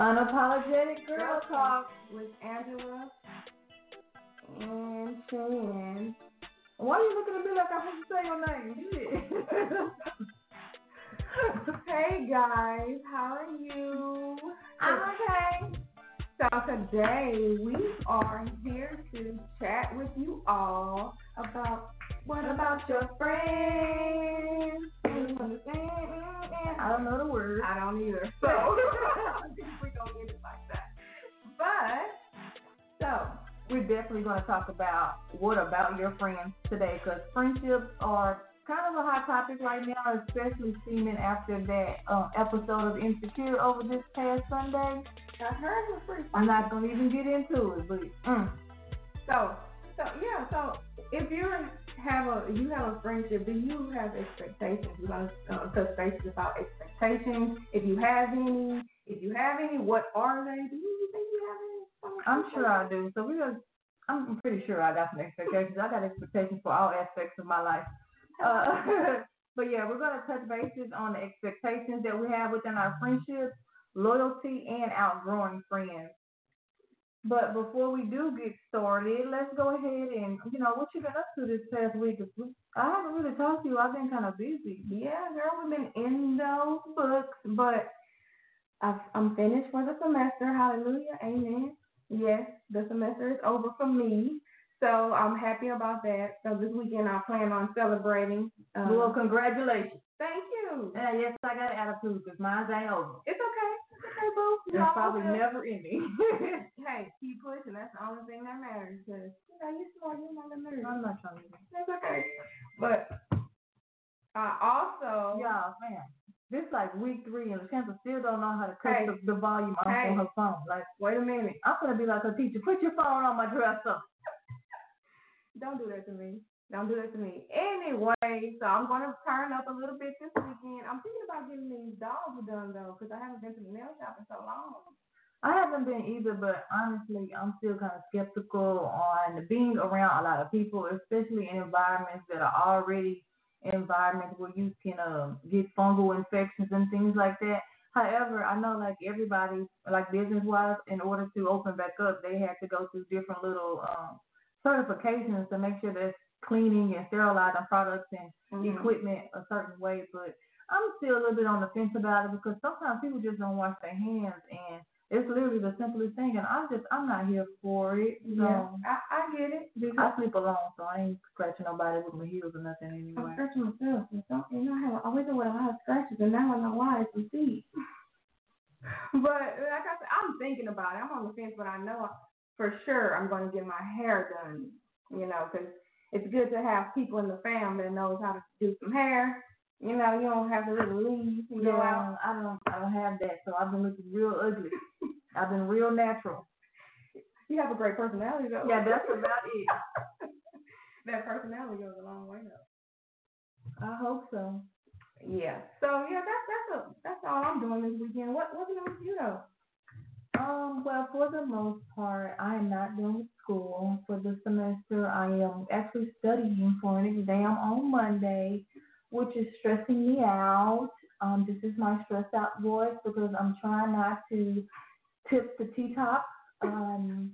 Unapologetic Girl Talk. with Angela and Cheyenne. Why are you looking at me like I want to say your name? Hey guys, how are you? I'm okay. So today we are here to chat with you all about what about your friends? Definitely going to talk about what about your friends today because friendships are kind of a hot topic right now, especially seeming after that uh, episode of Insecure over this past Sunday. I heard it was pretty I'm not going to even get into it, but mm, So, so yeah, so if you have a you have a friendship, do you have expectations? We're gonna uh, touch bases about expectations. If you have any, if you have any, what are they? Do you think you have any? I'm sure I do. So we're going to, I'm pretty sure I got some expectations. I got expectations for all aspects of my life. Uh, but yeah, we're going to touch bases on the expectations that we have within our friendships, loyalty, and outgrowing friends. But before we do get started, let's go ahead and, you know, what you been up to this past week. I haven't really talked to you. I've been kind of busy. Yeah, girl, we've been in those books, but I've, I'm finished for the semester. Hallelujah, amen. Yes, the semester is over for me, so I'm happy about that. So this weekend I plan on celebrating. Um, well, congratulations. thank you. And yes, I got attitude because mine ain't over. It's okay. It's okay, boo. It's probably never ending. Hey, keep pushing. That's the only thing that matters. Cause you know you're smart. You're not a nerd. I'm not trying to. That's okay. But I also Y'all, man, this like week three, and Chance still don't know how to cut Hey. the, the volume off Hey. on her phone. Like, wait a minute. I'm gonna be like a teacher. Put your phone on my dresser. Don't do that to me. Don't do that to me. Anyway, so I'm gonna turn up a little bit this weekend. I'm thinking about getting these dogs done though, because I haven't been to the nail shop in so long. I haven't been either, but honestly, I'm still kind of skeptical on being around a lot of people, especially in environments that are already environments where you can uh, get fungal infections and things like that. However, I know like everybody, like business wise, in order to open back up, they have to go through different little um, certifications to make sure they're cleaning and sterilizing products and Mhm. equipment a certain way, but I'm still a little bit on the fence about it because sometimes people just don't wash their hands and it's literally the simplest thing and I'm just I'm not here for it. So Yeah, I, I get it. Because I sleep alone so I ain't scratching nobody with my heels or nothing I'm scratching myself. And so, you know, I have I up a lot of scratches, and now I know why it's some feet. but like I said, I'm thinking about it. I'm on the fence, but I know for sure I'm going to get my hair done. You know, because it's good to have people in the family that knows how to do some hair. You know, you don't have to really leave and go out. Yeah, I don't I don't have that, so I've been looking real ugly. I've been real natural. You have a great personality though. Yeah, that's about it. that personality goes a long way though. I hope so. Yeah. So yeah, that's that's a that's all I'm doing this weekend. What what's new with you though? Um, well, for the most part, I am not doing school for the semester. I am actually studying for an exam on Monday, which is stressing me out. Um, this is my stressed out voice because I'm trying not to tip the teacup. Um,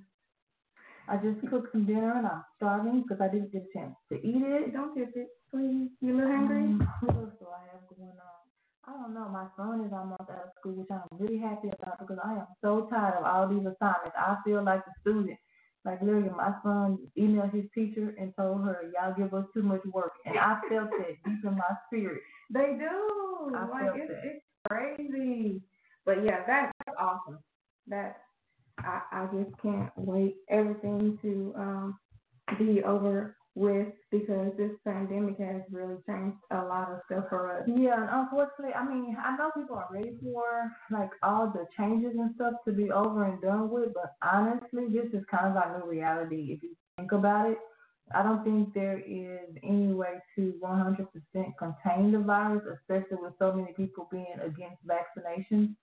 I just cooked some dinner and I'm starving because I didn't get a chance to eat it. Don't tip it, please. You a little hungry? Um, what else do I have going on? I don't know. My son is almost out of school, which I'm really happy about because I am so tired of all these assignments. I feel like a student. Like literally, my son emailed his teacher and told her, "Y'all give us too much work," and I felt that deep in my spirit. They do. I like felt it's that. it's crazy. But yeah, that's awesome. That I I just can't wait everything to um be over with because this pandemic has really changed a lot of stuff for us. Yeah, and unfortunately, I mean, I know people are ready for like all the changes and stuff to be over and done with, but honestly, this is kind of our new reality if you think about it. I don't think there is any way to 100% contain the virus, especially with so many people being against vaccinations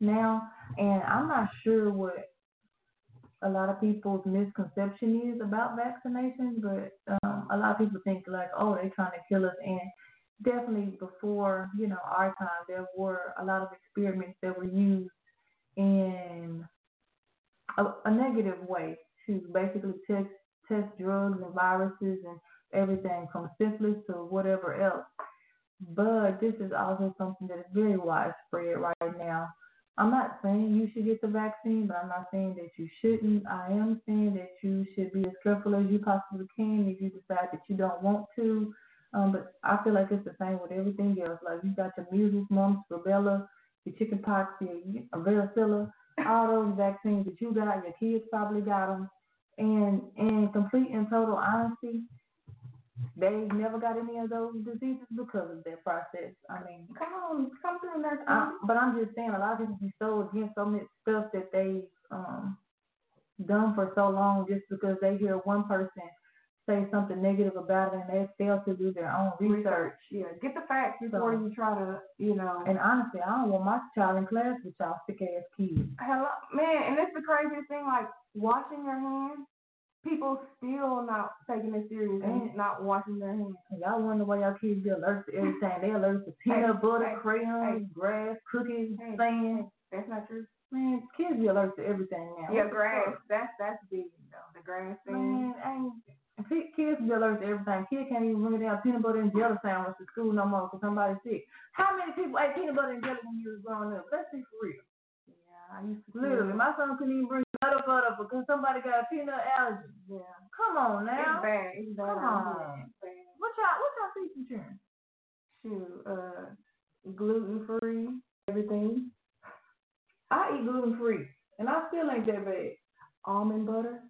now. And I'm not sure what a lot of people's misconception is about vaccinations, but um, a lot of people think like, oh, they're trying to kill us. And definitely before, you know, our time, there were a lot of experiments that were used in a, a negative way to basically test test drugs and viruses and everything from syphilis to whatever else. But this is also something that is very widespread right now. I'm not saying you should get the vaccine, but I'm not saying that you shouldn't. I am saying that you should be as careful as you possibly can if you decide that you don't want to. Um, but I feel like it's the same with everything else. Like you got your measles, mumps, rubella, your chickenpox, your varicella, all those vaccines that you got, your kids probably got them. And in complete and total honesty, they never got any of those diseases because of their process. I mean, come on, come through there. but I'm just saying, a lot of people be so against so much stuff that they um done for so long just because they hear one person say something negative about it and they fail to do their own research. Yeah, get the facts before so, you try to, you know. And honestly, I don't want my child in class with y'all sick ass kids. Hello, man, and it's the craziest thing. Like washing your hands, people still not taking it serious and mm-hmm. not washing their hands. Y'all wonder why y'all kids be allergic to everything. They allergic to peanut hey, butter, hey, crayons, hey, grass, cookies, sand. That's not true. Man, kids be allergic to everything now. Yeah, grass. That's that's big though. The grass thing. Man, Kids be allergic to everything. Kids can't even bring down peanut butter and jelly sandwich to school no more because somebody's sick. How many people ate peanut butter and jelly when you was growing up? Let's be for real. Yeah, I used to. Literally, my son couldn't even bring butter butter because somebody got a peanut allergy. Yeah. Come on now. It's bad. It's bad. Come on. What y'all what y'all teaching children? Shoot, uh, gluten free, everything. I eat gluten free, and I still ain't that bad. Almond butter.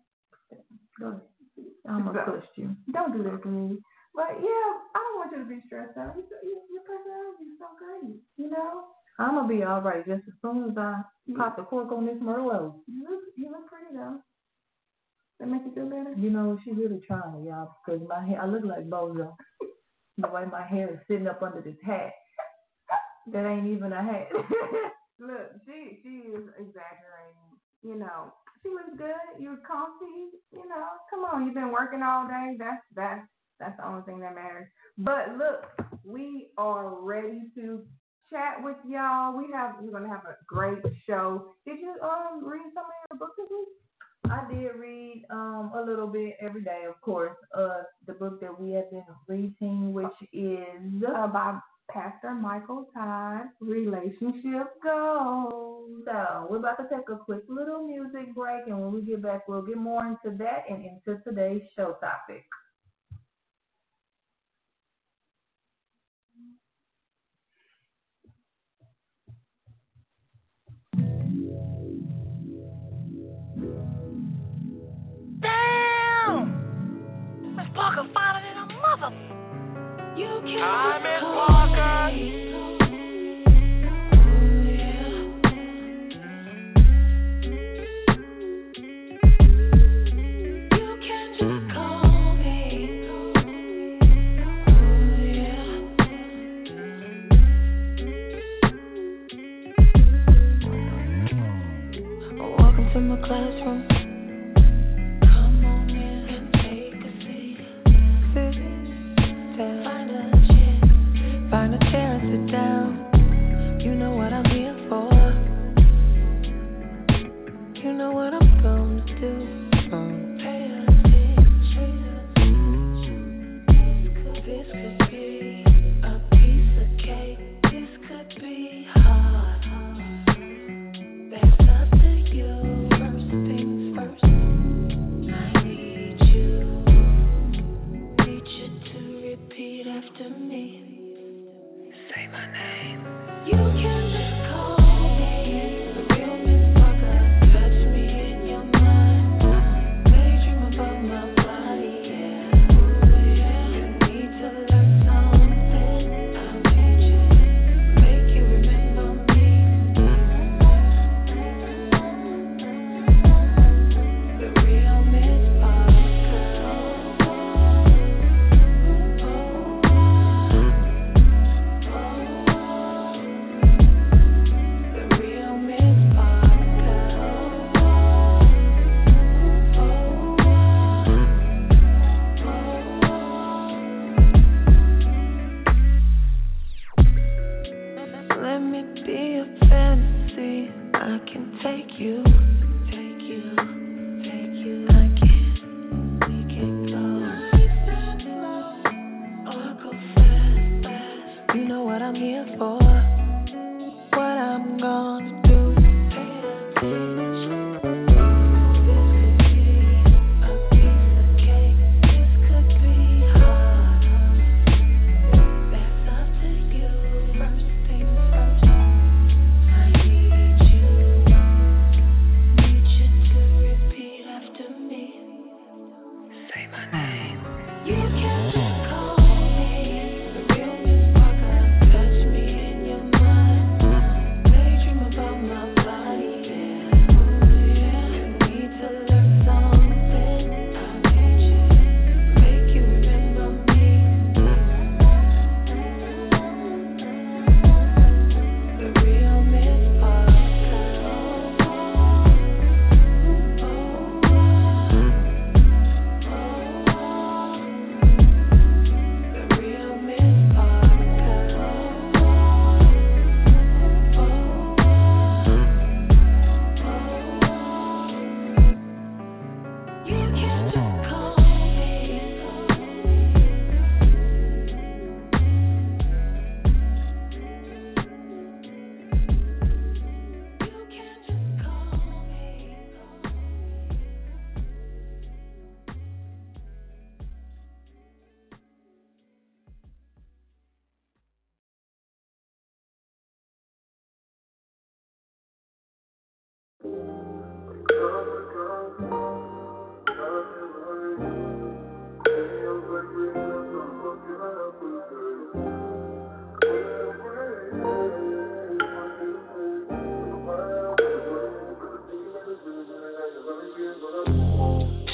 Go ahead. I'm gonna push you. Don't do that to me. But yeah, I don't want you to be stressed out. You, you, your personality is so great, you know. I'm gonna be all right just as soon as I mm-hmm. pop the cork on this Merlot. You look, you look pretty though. That make you feel better? You know, she's really trying, y'all, because my hair, I look like Bozo. the way my hair is sitting up under this hat. That ain't even a hat. look, she she is exaggerating. You know, she looks good. You're comfy. You know, come on. You've been working all day. That's that's that's the only thing that matters. But look, we are ready to chat with y'all. We have we're gonna have a great show. Did you um read some of your books this week? I did read um a little bit every day, of course. Uh, the book that we have been reading, which is uh, by Pastor Michael Todd, Relationship Goals. So we're about to take a quick little music break, and when we get back, we'll get more into that and into today's show topic. Miss Parker finer than a mother. You can't. I'm Miss Parker. I'm here for, what I'm gonna do.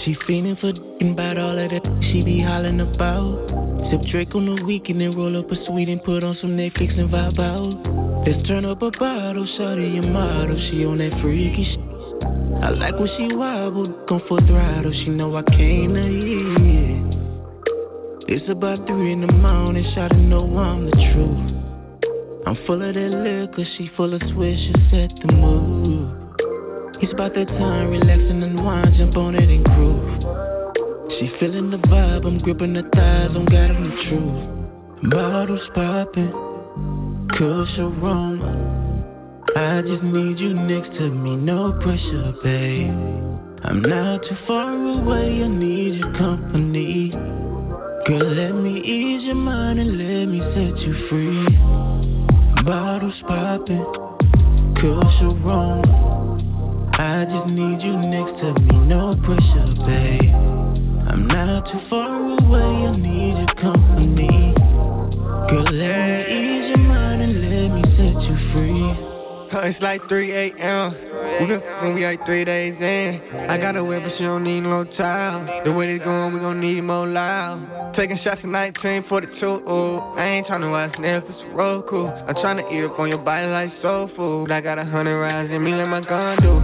She feeling for about all of that she be hollering about. Sip Drake on the weekend and roll up a sweet and put on some Netflix and vibe out. Let's turn up a bottle, shawty your model, she on that freaky shit. I like when she wobble, come for throttle, she know I came to hit. It's about three in the morning, shawty know I'm the truth. I'm full of that liquor, she full of swish, she set the mood. It's about that time, relax and unwind, jump on it and groove. She feeling the vibe, I'm gripping the thighs, I'm got the truth. Bottles popping, kush aroma. I just need you next to me, no pressure, babe. I'm not too far away, I need your company. Girl, let me ease your mind and let me set you free. Bottles popping, kush aroma. I just need you next to me, no pressure, babe. I'm not too far away, I need your company. Girl, let It's like 3 a.m. We f***ing, we like three days in. I got a whip, but she don't need no child. The way it's going, we gon' need more loud. Taking shots at 1942. Ooh. I ain't tryna watch Netflix Roku. I'm tryna eat up on your body like soul food. I got a hundred rounds in me, let my gun do.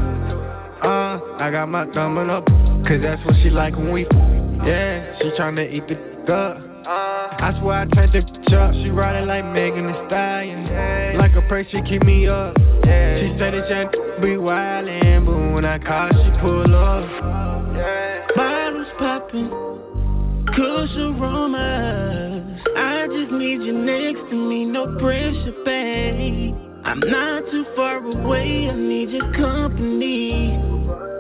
Uh, I got my thumb up, cause that's what she like when we. Yeah, she tryna eat the d- up. I swear I turned the bitch up. She riding like Megan Thee Stallion. Like a pray, she keep me up. She said that young be wildin', but when I call, she pull up. Bottles popping, kush aromas. I just need you next to me, no pressure, babe. I'm not too far away, I need your company.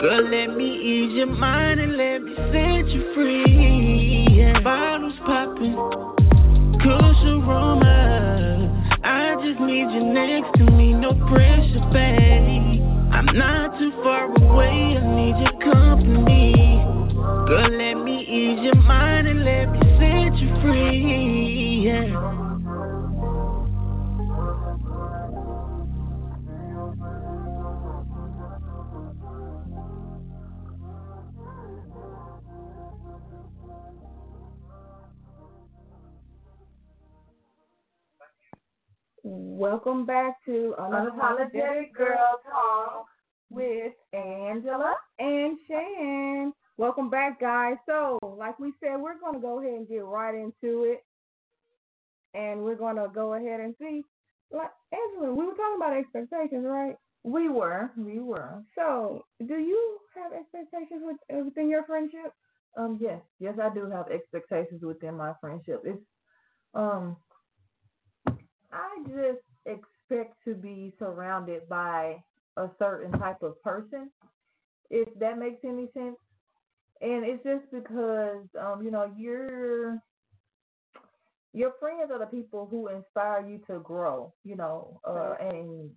Girl, let me ease your mind and let me set you free. Aromas. I just need you next to me, no pressure, babe. I'm not too far away, I need your company. Girl, let me ease your mind and let me set you free. Yeah. Welcome back to Unapologetic Girl Talk with Angela. and Shan. Welcome back, guys. So, like we said, we're going to go ahead and get right into it. And we're going to go ahead and see. Like, Angela, we were talking about expectations, right? We were, we were. So, do you have expectations with, uh, within your friendship? Um, yes, yes, I do have expectations within my friendship. It's, um, I just expect to be surrounded by a certain type of person, if that makes any sense. And it's just because, um, you know, your your friends are the people who inspire you to grow, you know, uh, and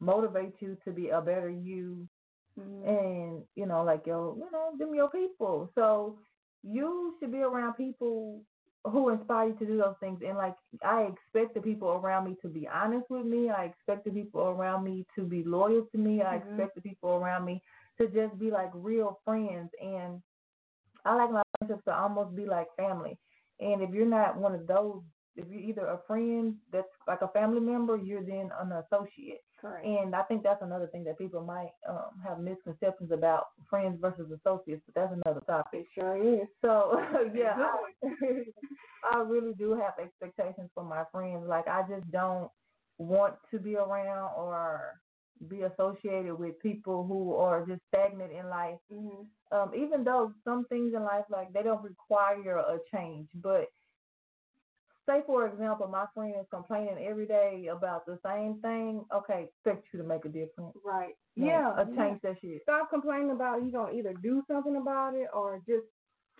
motivate you to be a better you and you know like your you know them your people. So you should be around people who inspire you to do those things. And like i expect the people around me to be honest with me. I expect the people around me to be loyal to me. I Mhm. expect the people around me to just be like real friends. And i like my friendships to almost be like family. And if you're not one of those if you're either a friend that's like a family member you're then an associate Correct. and I think that's another thing that people might um, have misconceptions about friends versus associates, but that's another topic. It sure is. So yeah, I, I really do have expectations for my friends. Like I just don't want to be around or be associated with people who are just stagnant in life. hmm Um, even though some things in life like they don't require a change, but say for example, my friend is complaining every day about the same thing. Okay, expect you to make a difference. Right. Like, yeah. a yeah. change that shit. Stop complaining about it. You're going to either do something about it or just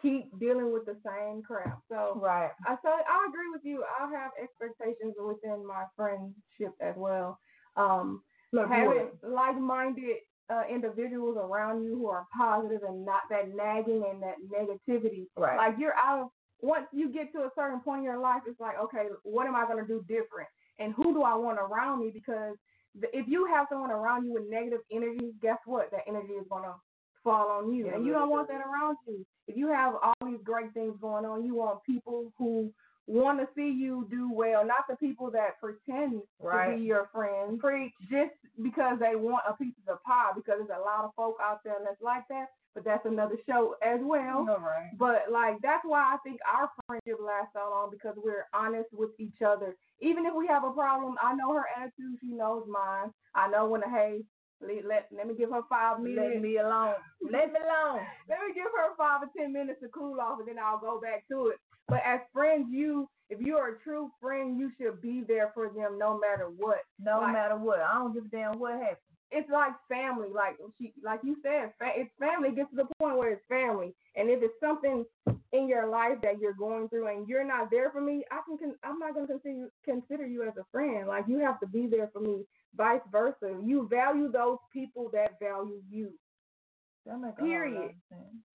keep dealing with the same crap. So Right. I so I agree with you. I have expectations within my friendship as well. Um, Look, having like-minded uh, individuals around you who are positive and not that nagging and that negativity. Right. Like you're out of once you get to a certain point in your life, it's like, okay, what am I going to do different? And who do I want around me? Because if you have someone around you with negative energy, guess what? That energy is going to fall on you. And you don't want that around you. If you have all these great things going on, you want people who want to see you do well, not the people that pretend to be your friends. Preach just because they want a piece of the pie. Because there's a lot of folk out there that's like that. But that's another show as well. All right. But like that's why I think our friendship lasts so long because we're honest with each other. Even if we have a problem, I know her attitude, she knows mine. I know when to hey, let let, let me give her five minutes. Let me alone. Let me alone. Let me give her five or ten minutes to cool off, and then I'll go back to it. But as friends, you, if you are a true friend, you should be there for them no matter what. No Like- matter what. I don't give a damn what happens. It's like family, like she, like you said, fa- it's family. It gets to the point where it's family, and if it's something in your life that you're going through and you're not there for me, I can, con- I'm not going to consider you, consider you as a friend. Like you have to be there for me. Vice versa, you value those people that value you. That make a whole lot Period.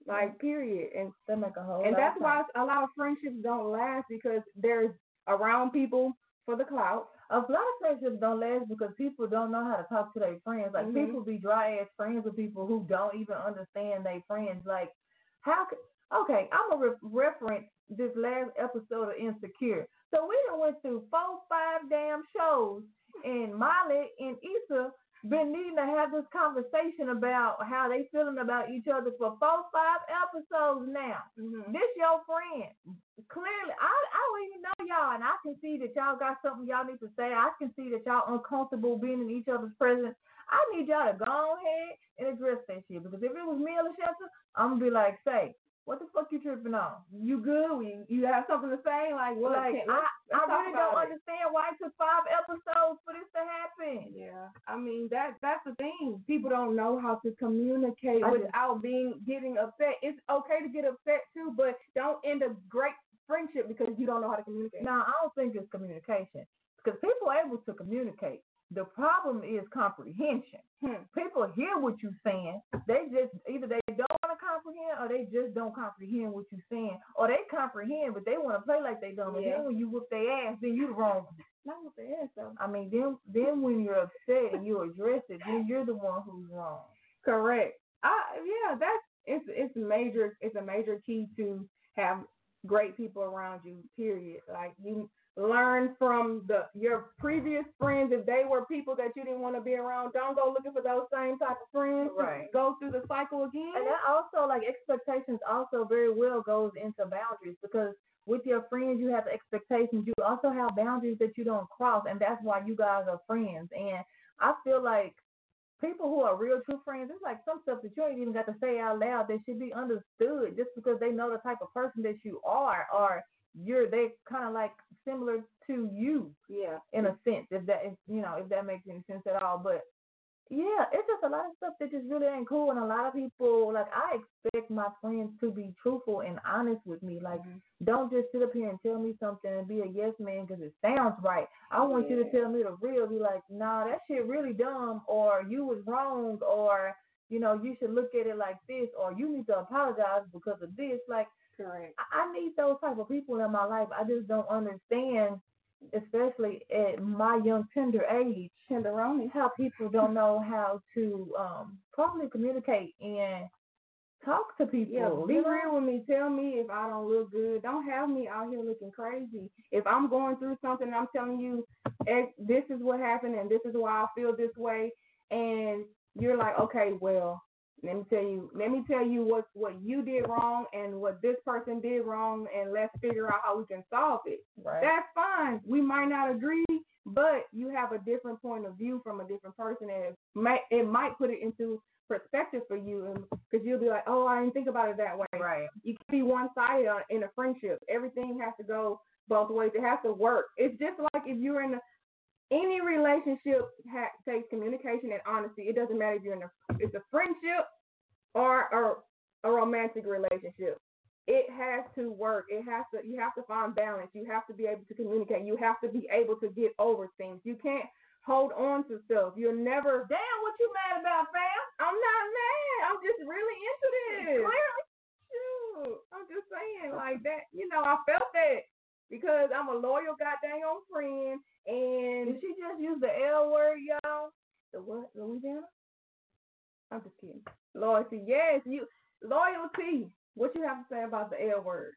Like period, and That make a whole and that's why a lot of friendships don't last because there's around people for the clout. A lot of friendships don't last because people don't know how to talk to their friends. Like Mhm. people be dry ass friends with people who don't even understand their friends. Like how? Could, okay, I'm gonna re- reference this last episode of Insecure. So we done went through four, five damn shows, and Molly and Issa been needing to have this conversation about how they feeling about each other for four, five episodes now. Mm-hmm. This your friend. Clearly, I I don't even know y'all, and I can see that y'all got something y'all need to say. I can see that y'all uncomfortable being in each other's presence. I need y'all to go ahead and address that shit because if it was me or Lashetta, I'm gonna be like, say, what the fuck you tripping on? You good? You, you have something to say? Like what? like I, let's- I let's really don't it. understand why it took five episodes for this to happen. Yeah, I mean that that's the thing. People don't know how to communicate I just- without being getting upset. It's okay to get upset too, but don't end a great friendship because you don't know how to communicate. No, I don't think it's communication because people are able to communicate. The problem is comprehension. Hmm. People hear what you're saying. They just either they don't want to comprehend or they just don't comprehend what you're saying, or they comprehend but they want to play like they don't. And Yeah. then when you whip their ass, then you the wrong. Not with the ass though. I mean, then then when you're upset and you address it, then you're the one who's wrong. Correct. I yeah, that's it's it's major. It's a major key to have great people around you. Period. Like you learn from the your previous friends. If they were people that you didn't want to be around, don't go looking for those same type of friends. Right. Go through the cycle again. And that also, like expectations, also very well goes into boundaries because with your friends, you have expectations. You also have boundaries that you don't cross, and that's why you guys are friends. And I feel like people who are real true friends, it's like some stuff that you ain't even got to say out loud that should be understood just because they know the type of person that you are, or you're they kind of like similar to you yeah. in a sense, if that if you know if that makes any sense at all. But yeah, it's just a lot of stuff that just really ain't cool, and a lot of people like I expect my friends to be truthful and honest with me. Like, mm-hmm. don't just sit up here and tell me something and be a yes man because it sounds right. I want you to tell me the real. Be like, nah, that shit really dumb, or you was wrong, or you know you should look at it like this, or you need to apologize because of this. Like. Correct. I I need those type of people in my life. I just don't understand, especially at my young tender age, Tenderoni. how people don't know how to um properly communicate and talk to people. Yeah, be you know? real with me. Tell me if I don't look good. Don't have me out here looking crazy. If I'm going through something, I'm telling you, eh, this is what happened, and this is why I feel this way, and you're like, okay, well, let me tell you, let me tell you what what you did wrong and what this person did wrong, and let's figure out how we can solve it. Right. That's fine. We might not agree, but you have a different point of view from a different person, and it might it might put it into perspective for you, because you'll be like, oh, I didn't think about it that way. right. You can be one sided in a friendship. Everything has to go both ways. It has to work. It's just like if you're in a, any relationship ha- takes communication and honesty. It doesn't matter if you're in a it's a friendship or a, a romantic relationship. It has to work. It has to. You have to find balance. You have to be able to communicate. You have to be able to get over things. You can't hold on to stuff. You'll never. Damn, what you mad about, fam? I'm not mad. I'm just really into this. Clearly. Shoot, I'm just saying like that. You know, I felt that because I'm a loyal goddamn old friend, and Did she just use the L word, y'all? the what Louisiana? I'm just kidding. Loyalty, yes, you loyalty. What you have to say about the L word?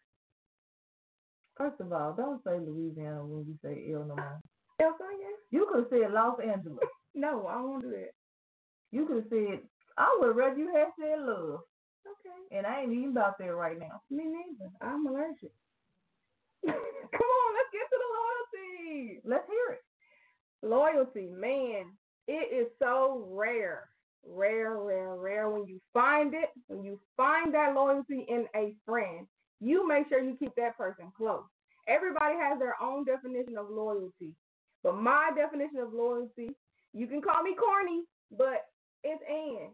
First of all, don't say Louisiana when you say L no more. L something? You could have said Los Angeles. No, I won't do that. You could have said, I would rather you had said love. Okay, And I ain't even about that right now. me neither. I'm allergic. Come on, let's get to the loyalty. Let's hear it. Loyalty, man, it is so rare. Rare, rare, rare. When you find it, when you find that loyalty in a friend, you make sure you keep that person close. Everybody has their own definition of loyalty. But my definition of loyalty, you can call me corny, but it's Ann.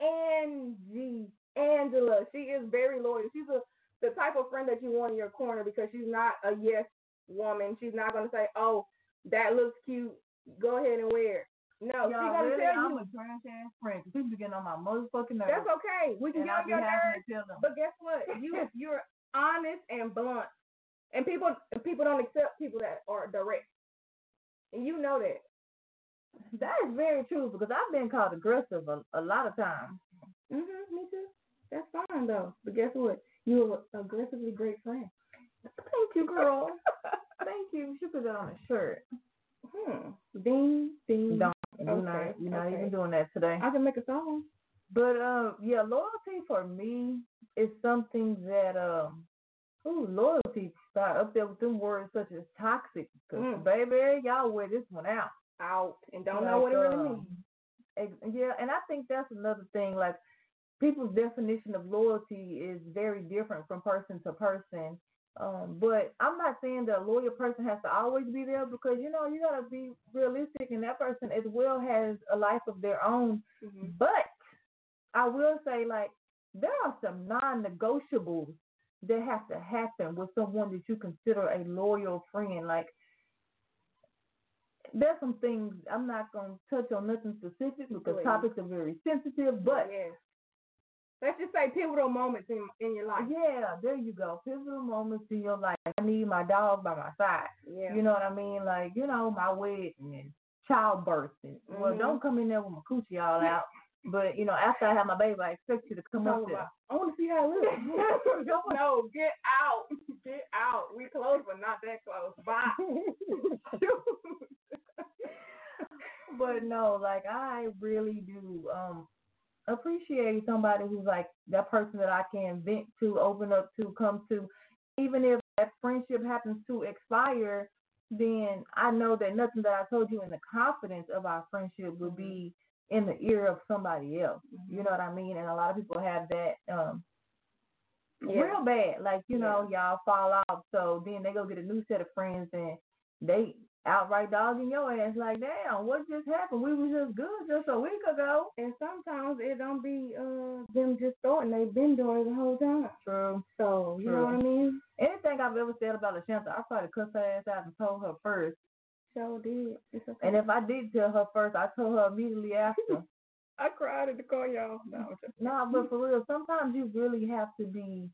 Angie. Angela. She is very loyal. She's a the type of friend that you want in your corner because she's not a yes woman. She's not gonna say, Oh, that looks cute. Go ahead and wear it. No, she's Y'all, gonna really, tell I'm you a trash ass friend. people getting on my motherfucking nerves. that's okay. We can and get on your nerves. to. But guess what? You you're honest and blunt. And people people don't accept people that are direct. And you know that. That is very true because I've been called aggressive a, a lot of times. Mhm, me too. That's fine though. But guess what? You're an aggressively great friend. Thank you, girl. Thank you. You should put that on a shirt. Hmm. Ding ding. Don't. You're Okay, not. You're not okay. even doing that today. I can make a song. But um, yeah, loyalty for me is something that um, ooh, loyalty start up there with them words such as toxic. 'Cause, Mm. baby, y'all wear this one out. Out and don't know what it really Like, means. um, Yeah, and I think that's another thing. Like people's definition of loyalty is very different from person to person. Um, but I'm not saying that a loyal person has to always be there because you know you gotta be realistic, and that person as well has a life of their own. Mhm. But I will say, like, there are some non-negotiables that have to happen with someone that you consider a loyal friend. Like, there's some things I'm not gonna touch on nothing specific because Please. topics are very sensitive. But. Let's just say pivotal moments in in your life. yeah, there you go. Pivotal moments in your life. I need my dog by my side. Yeah. You know what I mean? Like, you know, my wedding and childbirth. And, Well, Mhm. don't come in there with my coochie all out. But you know, after I have my baby, I expect you to come Talk up there. I want to see how it looks. no, get out. Get out. We close, but not that close. Bye. but no, like I really do um appreciate somebody who's like that person that I can vent to, open up to, come to. Even if that friendship happens to expire, then I know that nothing that I told you in the confidence of our friendship will be in the ear of somebody else. You know what I mean? And a lot of people have that um Yeah. real bad. Like, you know, y'all fall out, so then they go get a new set of friends and they outright dogging your ass like, damn, what just happened? We was just good just a week ago. And sometimes it don't be uh them just starting. They've been doing it the whole time. True. So you know what I mean? Anything I've ever said about LaShanta, I probably cussed her ass out and told her first. So did. Okay. And if I did tell her first, I told her immediately after. I cried at the car, y'all. No, just- no, but for real, sometimes you really have to be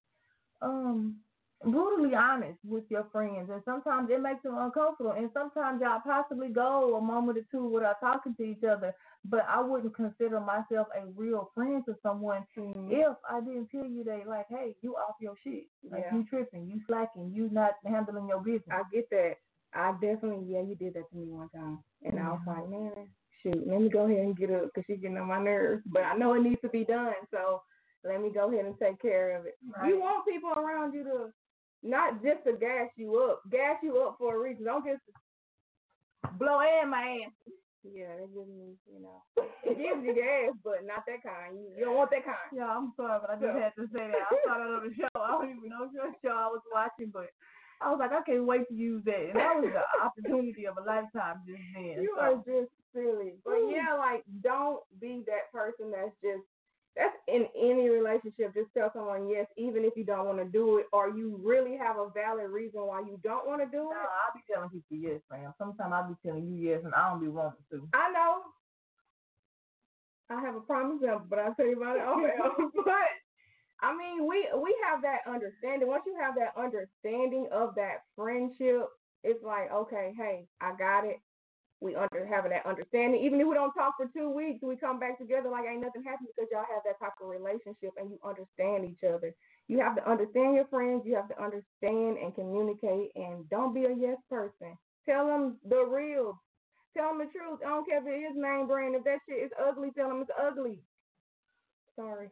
um brutally honest with your friends and sometimes it makes them uncomfortable and sometimes y'all possibly go a moment or two without talking to each other but i wouldn't consider myself a real friend to someone Mhm. if i didn't tell you that like hey you off your shit like Yeah. you tripping you slacking you not handling your business I get that. I definitely, yeah, you did that to me one time, and I was like, man, shoot, let me go ahead and get up because she's getting on my nerves. But I know it needs to be done, so let me go ahead and take care of it. Right. You want people around you to not just to gas you up, gas you up for a reason. Don't just blow air in my ass. Yeah, that gives me, you know, it gives you gas, but not that kind. You, you don't want that kind. yeah i'm sorry but i just Yeah. had to say that i saw that on the show i don't even know what show i was watching but I was like, I can't wait to use that. And that was the opportunity of a lifetime just then. You so. are just silly. But yeah, like don't be that person that's just in any relationship. Just tell someone yes, even if you don't want to do it, or you really have a valid reason why you don't want to do No, it. I'll be telling people yes, man. Sometimes I'll be telling you yes, and I don't be wanting to. I know. I have a prime example, but I'll tell you about it. But I mean, we we have that understanding. Once you have that understanding of that friendship, it's like, okay, hey, I got it. We under having that understanding. Even if we don't talk for two weeks, we come back together like ain't nothing happened because y'all have that type of relationship and you understand each other. You have to understand your friends. You have to understand and communicate, and don't be a yes person. Tell them the real. Tell them the truth. I don't care if it is name brand. If that shit is ugly, tell them it's ugly. Sorry.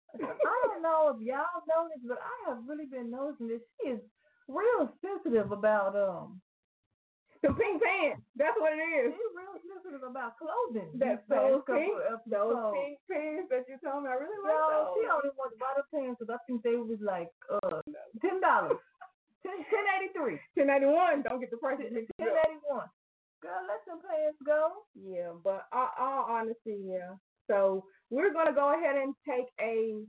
I don't know if y'all noticed, but I have really been noticing that she is real sensitive about um. The pink pants. That's what it is. She's really sensitive about clothing. That those pink, those pink pants that you told me. I really like No, those. she only wanted to buy the pants because I think they was like uh ten dollars. Ten ten eighty three. Ten ninety one. Don't get the price. Ten eighty one. Girl, let them pants go. Yeah, but all, all honesty, yeah. So we're gonna go ahead and take a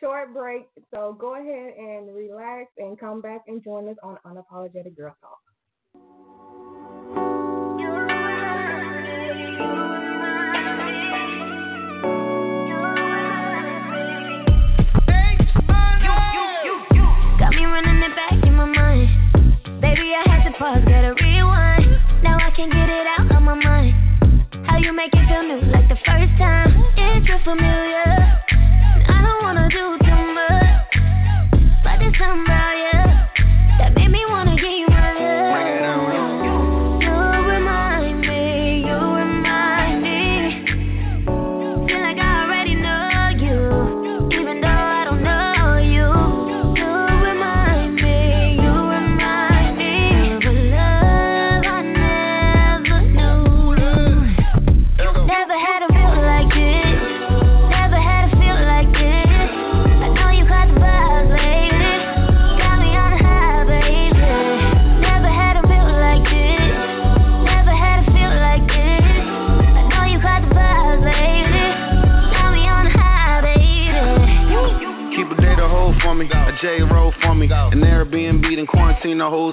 short break. So go ahead and relax and come back and join us on Unapologetic Girl Talk. You make it feel new like the first time? It's too familiar. I don't wanna do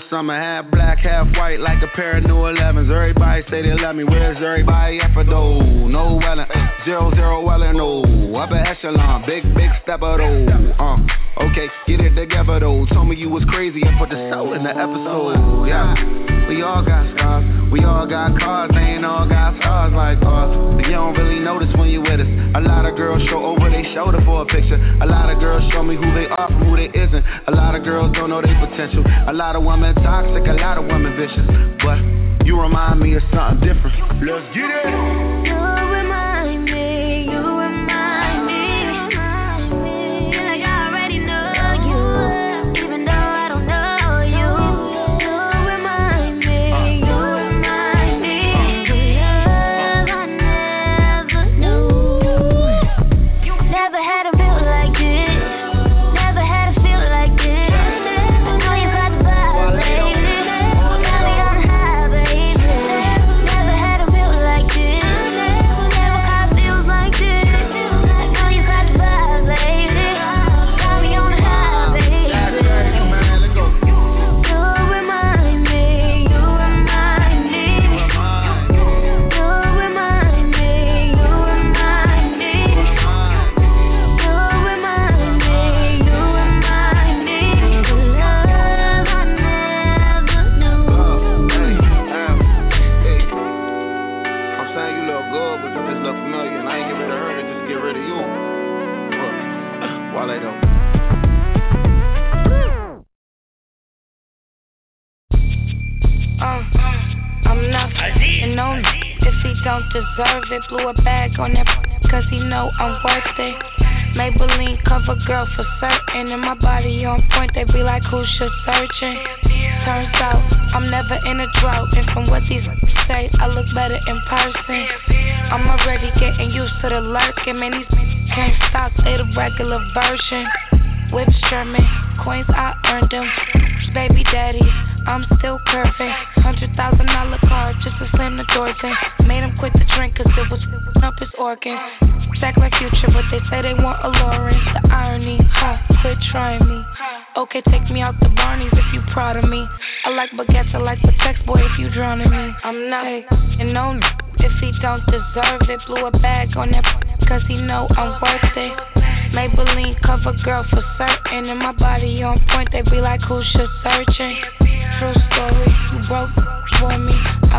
summer. Half black, half white, like a pair of new 11s. Everybody say they love me. Where's everybody at for though? No Wellen, zero zero Wellen, no. Upper echelon, big big stepper though. Uh, get it together though. Told me you was crazy and put the soul in the episode. Yeah, we all got scars, we all got cars. They ain't all got scars like ours. But you don't really notice when you with us. A lot of girls show over their shoulder for a picture. A lot of girls show me who they are from who they isn't. A lot of girls don't know their potential. A lot of women toxic, a lot of women vicious. But you remind me of something different. Let's get it.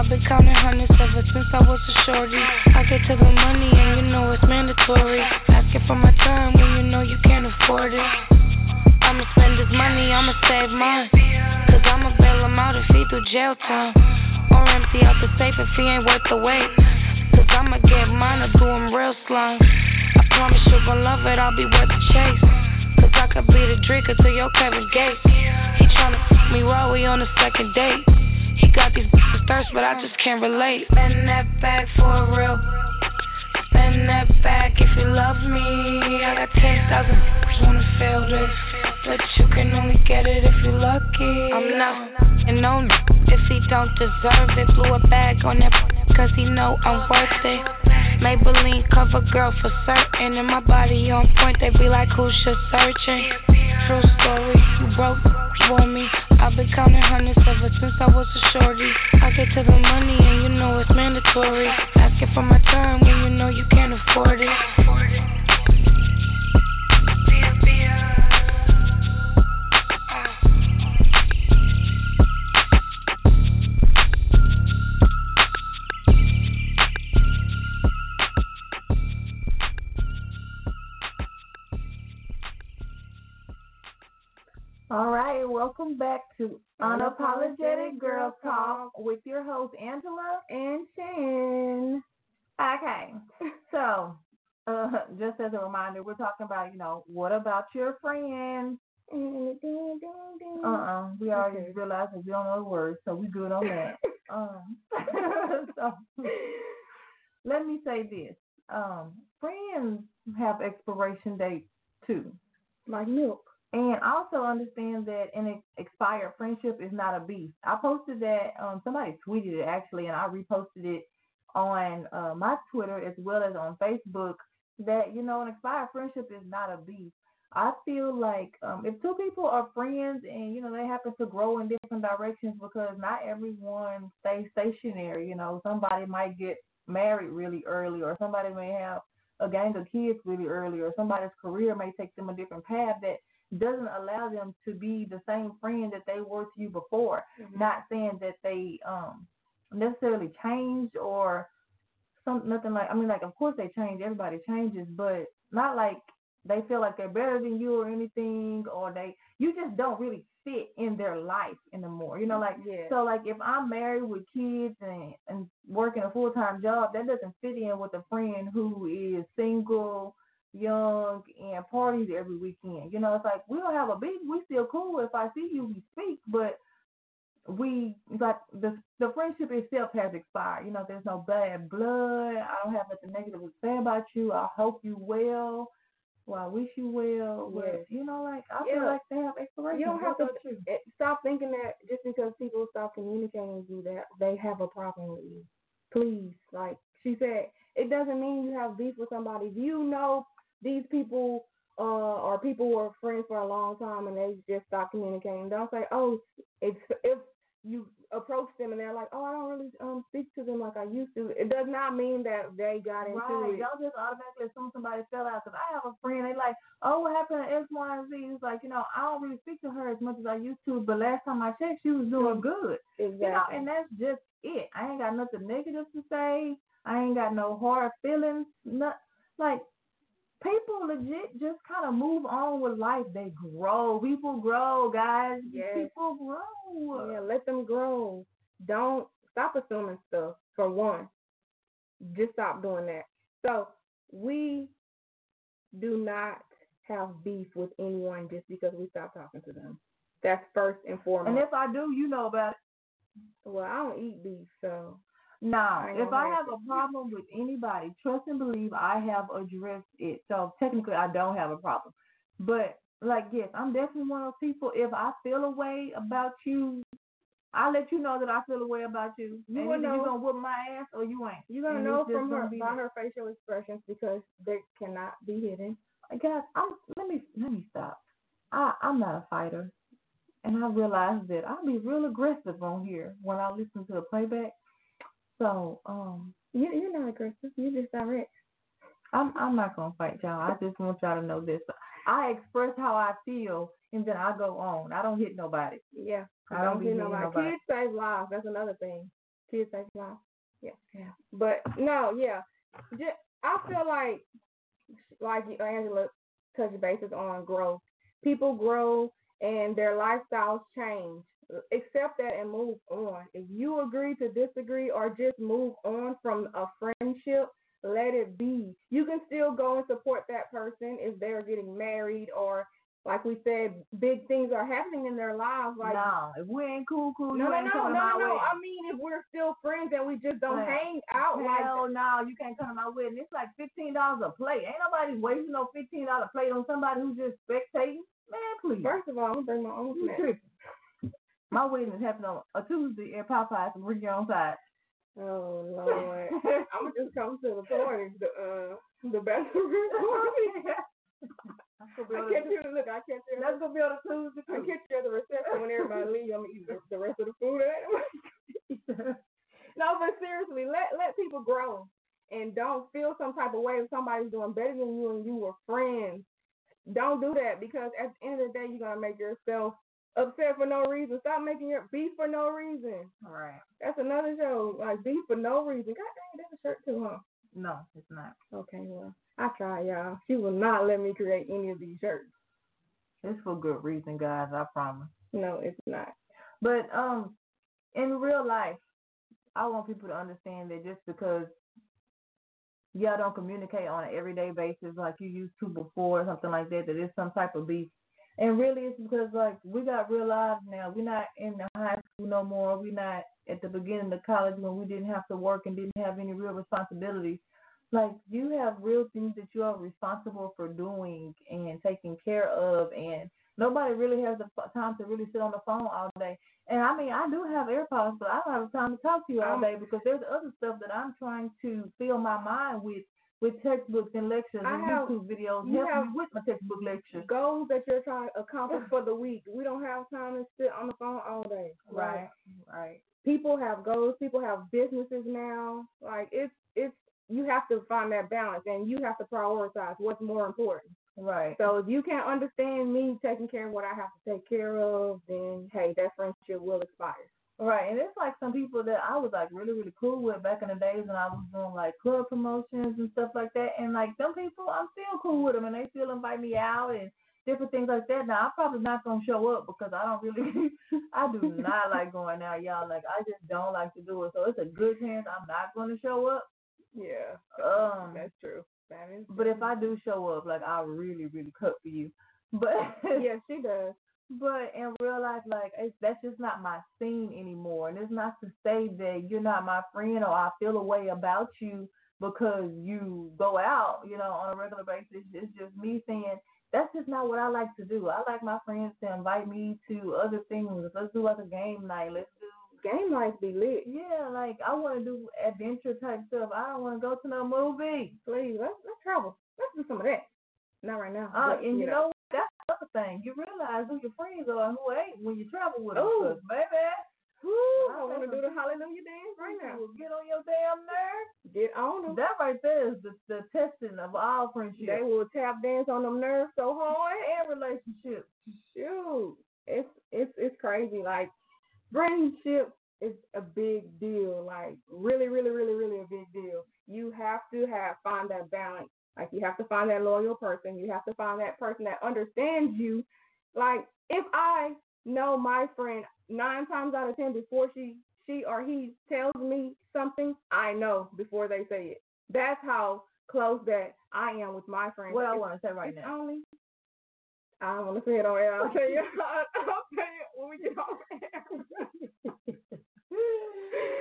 I've been counting hundreds ever since I was a shorty. I get to the money and you know it's mandatory. Asking for my time when you know you can't afford it. I'ma spend this money, I'ma save mine. Cause I'ma bail him out if he do jail time. Or empty out the safe if he ain't worth the wait. Cause I'ma get mine or do him real slime. I promise you gon' love it, I'll be worth the chase. Cause I could be the Dreka to your Kevin Gates. He tryna me while we on the second date. He got these bitches thirst, but I just can't relate. Spend that bag for real. Spend that bag if you love me. I got 10,000 wanna feel this. But you can only get it if you're lucky. I'm not and no if he don't deserve it. Blew a bag on that cause he know I'm worth it. Maybelline cover girl for certain. And my body on point, they be like, who's just searching? True story, you broke for me. I've been counting hundreds ever since I was a shorty. I get to the money and you know it's mandatory. Asking for my time when you know you can't afford it. All welcome back to Unapologetic Girl Talk with your host Angela and Shan. Okay, so uh, just as a reminder, we're talking about you know what about your friends? Uh uh we already realized that we don't know the words, so we good on that. um, so let me say this: um, friends have expiration dates too. Like milk. And also understand that an expired friendship is not a beast. I posted that, um, somebody tweeted it actually, and I reposted it on uh, my Twitter as well as on Facebook. That you know, an expired friendship is not a beast. I feel like um, if two people are friends and you know they happen to grow in different directions because not everyone stays stationary. You know, somebody might get married really early, or somebody may have a gang of kids really early, or somebody's career may take them a different path that doesn't allow them to be the same friend that they were to you before. Not saying that they um necessarily changed or some nothing like I mean like of course they change, everybody changes, but not like they feel like they're better than you or anything or they you just don't really fit in their life anymore. You know, like Yeah. so like if I'm married with kids and and working a full time job, that doesn't fit in with a friend who is single, young, and parties every weekend. You know, it's like we don't have a beef. We still cool. If I see you, we speak, but we like the the friendship itself has expired. You know, there's no bad blood. I don't have nothing negative to say about you. I hope you well. Well, I wish you well. But Yes. you know, like I Yeah. feel like they have expiration. You don't have to eh, stop thinking that just because people stop communicating with you that they have a problem with you. Please, like she said, it doesn't mean you have beef with somebody. If you know these people uh or people who are friends for a long time and they just stop communicating, don't say, Oh, it's if you approach them and they're like, Oh, I don't really um speak to them like I used to. It does not mean that they got into Right, it. y'all just automatically assume somebody fell out. Cause I have a friend, they like, oh, what happened to X, Y, and Z? It's like, you know, I don't really speak to her as much as I used to, but last time I checked, she was doing good. Exactly. You know, and that's just it. I ain't got nothing negative to say. I ain't got no hard feelings. Not like people legit just kind of move on with life. They grow. People grow, guys. Yes. People grow. Yeah, let them grow. Don't stop assuming stuff. For one, just stop doing that. So we do not have beef with anyone just because we stop talking to them. That's first and foremost. And if I do, you know about it. well, I don't eat beef, so No, I if I have a problem with anybody, trust and believe I have addressed it. So technically, I don't have a problem. But like, yes, I'm definitely one of those people. If I feel a way about you, I'll let you know that I feel a way about you. You will know. you gonna whoop my ass or you ain't. You're gonna And know from her by that. her facial expressions because they cannot be hidden. Guys, I'm let me let me stop. I I'm not a fighter, and I realize that I'll be real aggressive on here when I listen to the playback. So um, You you're not aggressive. You're just direct. I'm I'm not gonna fight y'all. I just want y'all to know this. I express how I feel, and then I go on. I don't hit nobody. Yeah. I don't don't be hit nobody. nobody. Kids save lives. That's another thing. Kids save lives. Yeah. Yeah. But no, yeah. Just, I feel like like you- Angela touched bases on growth. People grow and their lifestyles change. Accept that and move on. If you agree to disagree or just move on from a friendship, let it be. You can still go and support that person if they're getting married or like we said, big things are happening in their lives. Like no, if we ain't cool, cool. no, no, no, no, no. I mean, if we're still friends and we just don't hang out like Hell no, you can't come to my wedding. It's like fifteen dollars a plate. Ain't nobody wasting no fifteen dollar plate on somebody who's just spectating. Man, please. First of all, I'm gonna bring my own snack. My wedding is happening on a Tuesday at Popeyes and bring your own side. Oh Lord, I'm gonna just come to the party, the uh, the bachelorette party. That's gonna be I on catch you. Look, I catch you. That's gonna be on a Tuesday I catch you at the reception when everybody leaves. I'm gonna eat the, the rest of the food. no, but seriously, let let people grow and don't feel some type of way if somebody's doing better than you and you were friends. Don't do that because at the end of the day, you're gonna make yourself upset for no reason. Stop making your beef for no reason. Right. That's another show, like beef for no reason. God dang, that's a shirt too, huh? No, it's not. Okay, well, I tried, y'all. She will not let me create any of these shirts. It's for good reason, guys. I promise. No, it's not. But um, in real life, I want people to understand that just because y'all don't communicate on an everyday basis like you used to before, or something like that, that it's some type of beef. And really, it's because like we got real lives now. We're not in the high school no more. We're not at the beginning of college when we didn't have to work and didn't have any real responsibilities. Like you have real things that you are responsible for doing and taking care of, and nobody really has the time to really sit on the phone all day. And I mean, I do have AirPods, but I don't have time to talk to you all day because there's other stuff that I'm trying to fill my mind with, with textbooks and lectures I and have- YouTube videos. you Help have- me with my textbook lectures. Goals that you're trying to accomplish for the week. We don't have time to sit on the phone all day. Like, right. people have goals. People have businesses now. Like it's it's you have to find that balance and you have to prioritize what's more important. Right. So if you can't understand me taking care of what I have to take care of, then hey, that friendship will expire. Right, and it's like some people that I was like really, really cool with back in the days when I was doing like club promotions and stuff like that. And like some people, I'm still cool with them, and they still invite me out and different things like that. Now I'm probably not gonna show up because I don't really, I do not like going out, y'all. Like I just don't like to do it. So it's a good chance I'm not gonna show up. Yeah, Um, that's true. That is. but if I do show up, like I really, really cut for you. But yeah, she does. But in real life, like it's, that's just not my scene anymore, and it's not to say that you're not my friend or I feel a way about you because you go out, you know, on a regular basis. It's just me saying that's just not what I like to do. I like my friends to invite me to other things. Let's do like a game night. Let's do Game nights be lit. yeah, like I want to do adventure type stuff. I don't want to go to no movie. Please, let's let's travel. Let's do some of that. Not right now. Uh, but, and you know that's the other thing. You realize who your friends are and who ain't when you travel with them. Ooh. baby. Woo, I want to do the hallelujah dance right now. Get on your damn nerves. Get on them. That right there is the, the testing of all friendships They will tap dance on them nerves so hard. and relationships. Shoot, it's it's it's crazy. Like friendship is a big deal. Like really, really, really, really a big deal. You have to have find that balance. Like you have to find that loyal person. You have to find that person that understands you. Like if I know my friend nine times out of ten before she she or he tells me something, I know before they say it. That's how close that I am with my friends. What I want to say right now. only. I don't want to say it on air. I'll tell you. I'll, I'll tell you when we get on air.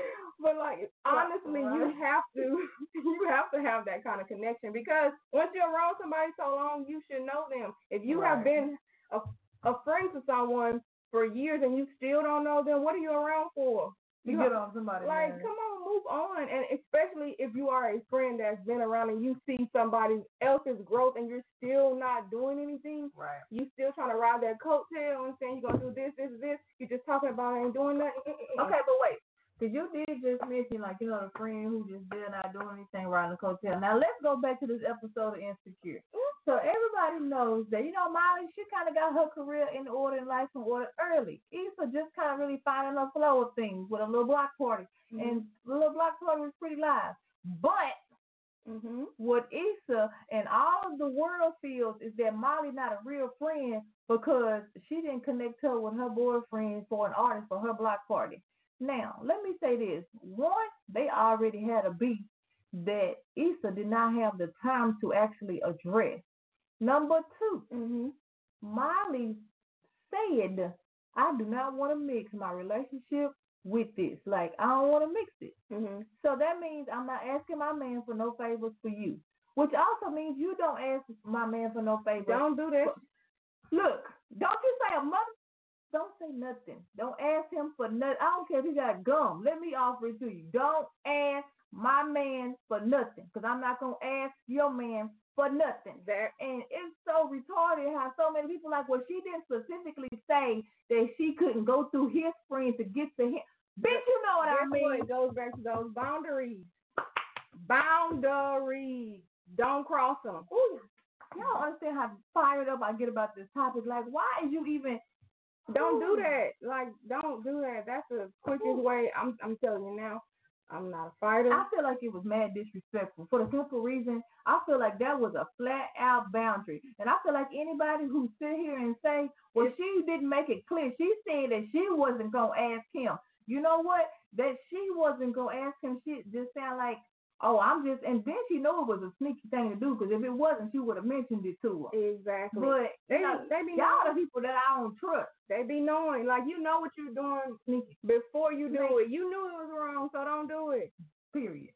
but like honestly, you have to you have to have that kind of connection because once you're around somebody so long, you should know them. If you have been a a friend to someone for years and you still don't know them, what are you around for? You get on somebody. Like, nerves. come on, move on. And especially if you are a friend that's been around and you see somebody else's growth and you're still not doing anything, Right. you still trying to ride that coattail and saying you're gonna do this, this, this. You're just talking about it and doing nothing. Okay, but wait. Cause you did just mention like you know the friend who just did not do anything right in the coattail. Now let's go back to this episode of Insecure. So everybody knows that you know Molly, she kind of got her career in order in life in order early. Issa just kind of really finding her flow of things with a little block party, and the little block party was pretty live. But Mm-hmm. what Issa and all of the world feels is that Molly not a real friend because she didn't connect her with her boyfriend for an artist for her block party. Now, let me say this. One, they already had a beef that Issa did not have the time to actually address. Number two, Mm-hmm. Molly said, I do not want to mix my relationship with this. Like, I don't want to mix it. Mm-hmm. So that means I'm not asking my man for no favors for you, which also means you don't ask my man for no favors. Don't do that. Look, don't you say a mother. Don't say nothing. Don't ask him for nothing. I don't care if he got gum. Let me offer it to you. Don't ask my man for nothing, because I'm not gonna ask your man for nothing. there. And it's so retarded how so many people like, well, she didn't specifically say that she couldn't go through his friend to get to him. Bitch, you know what I mean. It goes back to those boundaries. Boundaries. Don't cross them. Ooh, y'all understand how fired up I get about this topic. Like, why is you even? Don't do oh. that. Like, don't do that. That's the quickest oh. way. I'm, I'm telling you now. I'm not a fighter. I feel like it was mad disrespectful for the simple reason I feel like that was a flat out boundary, and I feel like anybody who sit here and say, "Well, she didn't make it clear," she said that she wasn't gonna ask him. You know what? That she wasn't gonna ask him. She just sound like, "Oh, I'm just," and then she knew it was a sneaky thing to do because if it wasn't, she would have mentioned it to her. exactly. But they, you know, they be y'all knowing. the people that I don't trust. They be knowing. Like you know what you're doing before you do it. You knew it was wrong, so don't do it. period.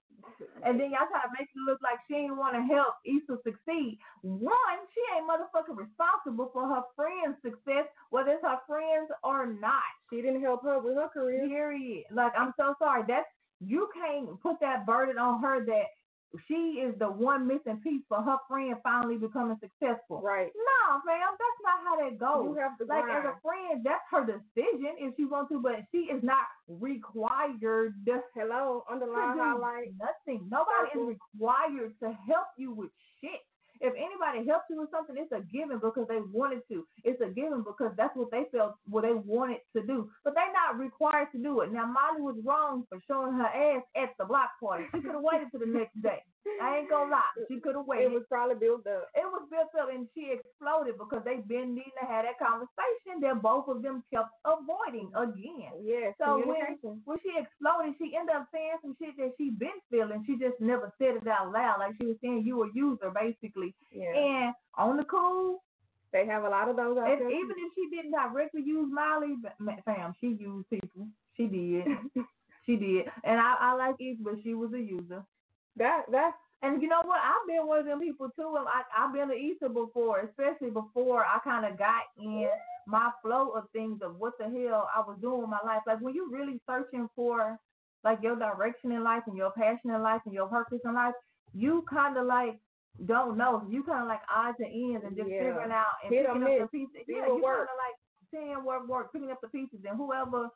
And then y'all try to make it look like she ain't want to help Issa succeed. One, she ain't motherfucking responsible for her friend's success, whether it's her friends or not. She didn't help her with her career. Period. Like I'm so sorry. That's you can't put that burden on her that she is the one missing piece for her friend finally becoming successful. Right. No, fam, that's not how that goes. You have to like as a friend, that's her decision if she wants to, but she is not required Hello, underline highlight. nothing. Nobody Circle. is required to help you with shit. If anybody helps you with something, it's a given because they wanted to. It's a given because that's what they felt what they wanted to do. But they're not required to do it. Now Molly was wrong for showing her ass at the block party. She could have waited to the next day. I ain't gonna lie. She could have waited. It was probably built up. It was built up and she exploded because they've been needing to have that conversation that both of them kept avoiding again. Yes. So when, when she exploded, she ended up saying some shit that she been feeling. She just never said it out loud. Like she was saying, you a user, basically. yeah. And on the cool, they have a lot of those out and there. even if she didn't directly use Molly, but, fam, she used people. She did. she did. And I, I like Eve, but she was a user. That that's And you know what? I've been one of them people too. And I, I've been to Issa before, especially before I kind of got in my flow of things of what the hell I was doing with my life. Like when you're really searching for like your direction in life and your passion in life and your purpose in life, you kind of like don't know. You kind of like odds and ends and just Yeah. figuring out and Hit picking up the pieces. Yeah, what you kind of like seeing work, work, picking up the pieces, and whoever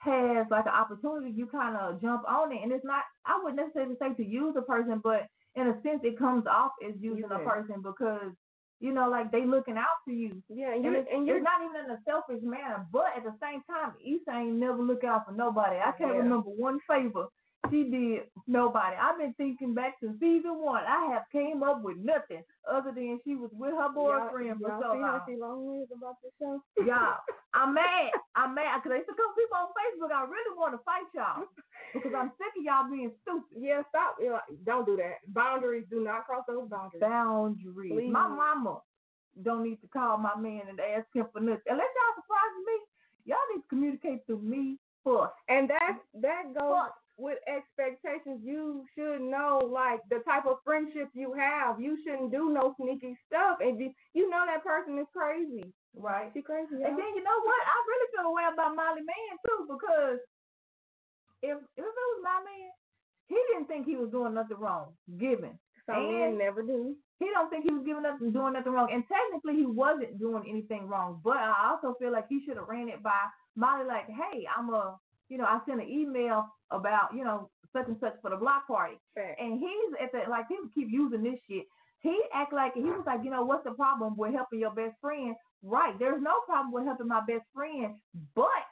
has like an opportunity, you kind of jump on it. And it's not, I wouldn't necessarily say to use a person, but in a sense, it comes off as using a person because you know, like they looking out for you. yeah. And And, it's, and you're it's not even in a selfish manner, but at the same time, Issa ain't never look out for nobody. I can't Yeah. remember one favor she did nobody. I've been thinking back to season one. I have came up with nothing other than she was with her boyfriend y'all, for so see long. how she about this show. Y'all, I'm mad. I'm mad because they used to come people on Facebook. I really want to fight y'all because I'm sick of y'all being stupid. Yeah, stop. Don't do that. Boundaries. Do not cross those boundaries. Boundaries. Please. My mama don't need to call my man and ask him for nothing. Unless y'all surprise me, y'all need to communicate through me first. And that that goes. With expectations, you should know like the type of friendship you have. You shouldn't do no sneaky stuff, and you you know that person is crazy. Right. She crazy. And then you know what? I really feel a way about Molly Man too because if if it was my man, he didn't think he was doing nothing wrong, giving. Some men and never do. he don't think he was giving up and doing nothing wrong. And technically he wasn't doing anything wrong. But I also feel like he should have ran it by Molly like, hey, I'm a you know, I sent an email about, you know, such and such for the block party. Fact. And he's at the like he keep using this shit. He act like he was like, you know, what's the problem with helping your best friend? Right, there's no problem with helping my best friend, but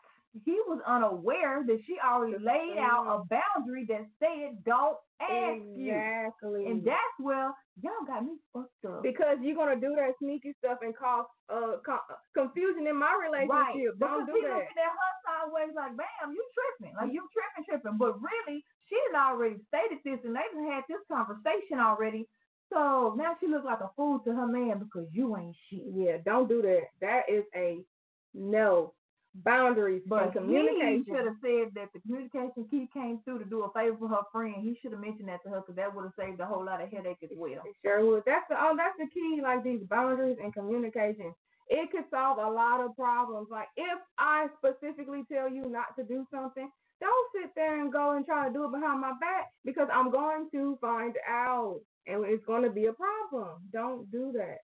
he was unaware that she already laid out a boundary that said don't ask you. Exactly. And that's where y'all got me fucked up. because you're gonna do that sneaky stuff and cause uh co- confusion in my Right. relationship. Don't because do that. looking at her sideways like, bam, you tripping. Like you tripping, tripping. But really, she had already stated this and they had this conversation already. So now she looks like a fool to her man because you ain't shit. Yeah, don't do that. That is a no. Boundaries But and he should have said that the communication key came through to do a favor for her friend. He should have mentioned that to her because that would have saved a whole lot of headache as well. It sure would. That's the oh, that's the key. Like these boundaries and communication, it could solve a lot of problems. Like if I specifically tell you not to do something, don't sit there and go and try to do it behind my back because I'm going to find out, and it's going to be a problem. Don't do that.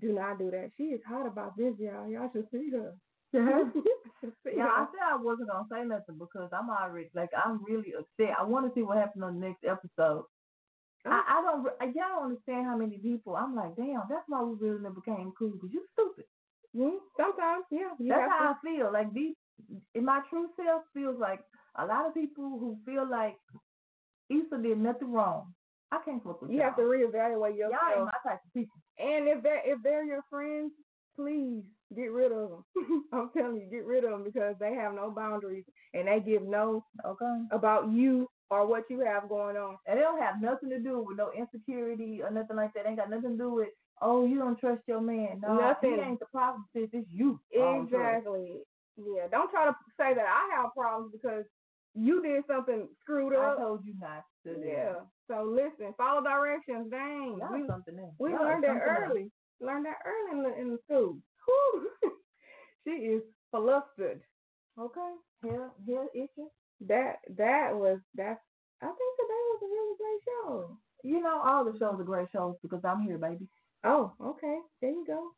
Do not do that. She is hot about this, y'all. Y'all should see her. See Yeah, I said I wasn't gonna say nothing because I'm already like I'm really upset. I want to see what happens on the next episode. I, I don't. re- Y'all don't understand how many people. I'm like, damn. That's why we really never became cool because you stupid. Mhm. Sometimes, yeah. You That's how I feel. Like these, in my true self, feels like a lot of people who feel like Issa did nothing wrong. I can't fuck with to, you have to reevaluate yourself. Y'all ain't my type of people. And if they're if they're your friends, please get rid of them. I'm telling you, get rid of them because they have no boundaries and they give no Okay. about you or what you have going on. And it don't have nothing to do with no insecurity or nothing like that. Ain't got nothing to do with oh you don't trust your man. No, Nothing. he ain't the problem. Sis, it's you. I don't trust. Exactly. Yeah. Don't try to say that I have problems because you did something screwed up. I told you not to. do Yeah. So listen, follow directions. Dang. Y'all We, something else. we Y'all learned that early. else. Learned that early in the, in the school. Whew. she is flustered. Okay. Here, here, itching. That that was that's I think today was a really great show. You know, all the shows are great shows because I'm here, baby. Oh, okay. There you go.